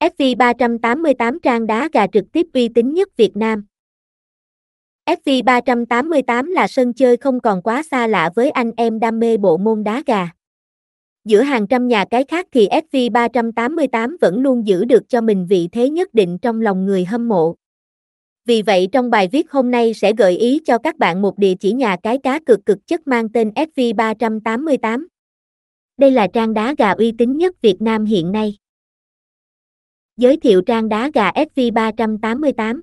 FV388 trang đá gà trực tiếp uy tín nhất Việt Nam. FV388 là sân chơi không còn quá xa lạ với anh em đam mê bộ môn đá gà. Giữa hàng trăm nhà cái khác thì FV388 vẫn luôn giữ được cho mình vị thế nhất định trong lòng người hâm mộ. Vì vậy trong bài viết hôm nay sẽ gợi ý cho các bạn một địa chỉ nhà cái cá cực cực chất mang tên FV388. Đây là trang đá gà uy tín nhất Việt Nam hiện nay. Giới thiệu trang đá gà SV388.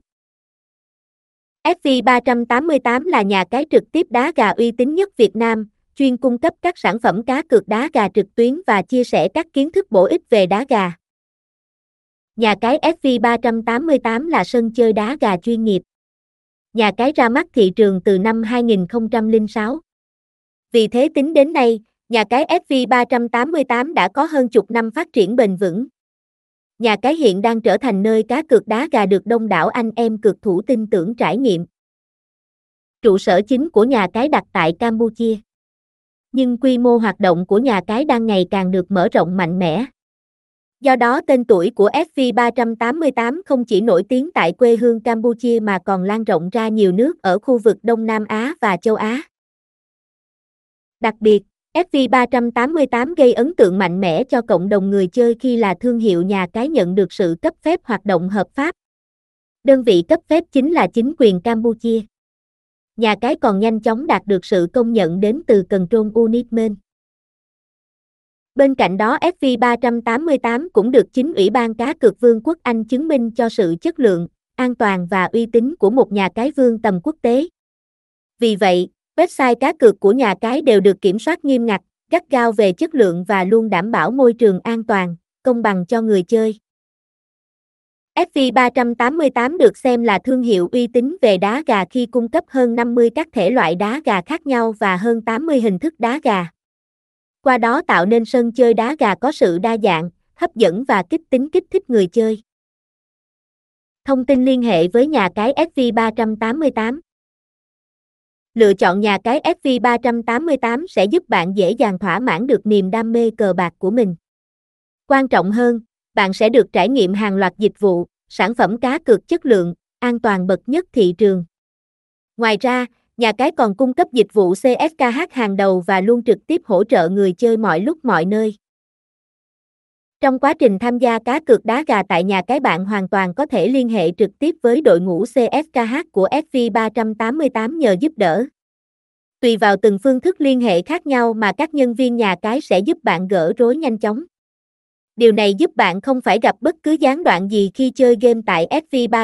SV388 là nhà cái trực tiếp đá gà uy tín nhất Việt Nam, chuyên cung cấp các sản phẩm cá cược đá gà trực tuyến và chia sẻ các kiến thức bổ ích về đá gà. Nhà cái SV388 là sân chơi đá gà chuyên nghiệp. Nhà cái ra mắt thị trường từ năm 2006. Vì thế tính đến nay, nhà cái SV388 đã có hơn chục năm phát triển bền vững. Nhà cái hiện đang trở thành nơi cá cược đá gà được đông đảo anh em cược thủ tin tưởng trải nghiệm. Trụ sở chính của nhà cái đặt tại Campuchia. Nhưng quy mô hoạt động của nhà cái đang ngày càng được mở rộng mạnh mẽ. Do đó tên tuổi của FV388 không chỉ nổi tiếng tại quê hương Campuchia mà còn lan rộng ra nhiều nước ở khu vực Đông Nam Á và châu Á. Đặc biệt, FV388 gây ấn tượng mạnh mẽ cho cộng đồng người chơi khi là thương hiệu nhà cái nhận được sự cấp phép hoạt động hợp pháp. Đơn vị cấp phép chính là chính quyền Campuchia. Nhà cái còn nhanh chóng đạt được sự công nhận đến từ Control Unitmen. Bên cạnh đó FV388 cũng được chính Ủy ban cá cược Vương quốc Anh chứng minh cho sự chất lượng, an toàn và uy tín của một nhà cái vương tầm quốc tế. Vì vậy, website cá cược của nhà cái đều được kiểm soát nghiêm ngặt, gắt gao về chất lượng và luôn đảm bảo môi trường an toàn, công bằng cho người chơi. FV388 được xem là thương hiệu uy tín về đá gà khi cung cấp hơn 50 các thể loại đá gà khác nhau và hơn 80 hình thức đá gà qua đó tạo nên sân chơi đá gà có sự đa dạng, hấp dẫn và kích tính kích thích người chơi. Thông tin liên hệ với nhà cái FV388 Lựa chọn nhà cái FV388 sẽ giúp bạn dễ dàng thỏa mãn được niềm đam mê cờ bạc của mình. Quan trọng hơn, bạn sẽ được trải nghiệm hàng loạt dịch vụ, sản phẩm cá cược chất lượng, an toàn bậc nhất thị trường. Ngoài ra, Nhà cái còn cung cấp dịch vụ CSKH hàng đầu và luôn trực tiếp hỗ trợ người chơi mọi lúc mọi nơi. Trong quá trình tham gia cá cược đá gà tại nhà cái bạn hoàn toàn có thể liên hệ trực tiếp với đội ngũ CSKH của FV388 nhờ giúp đỡ. Tùy vào từng phương thức liên hệ khác nhau mà các nhân viên nhà cái sẽ giúp bạn gỡ rối nhanh chóng. Điều này giúp bạn không phải gặp bất cứ gián đoạn gì khi chơi game tại FV3.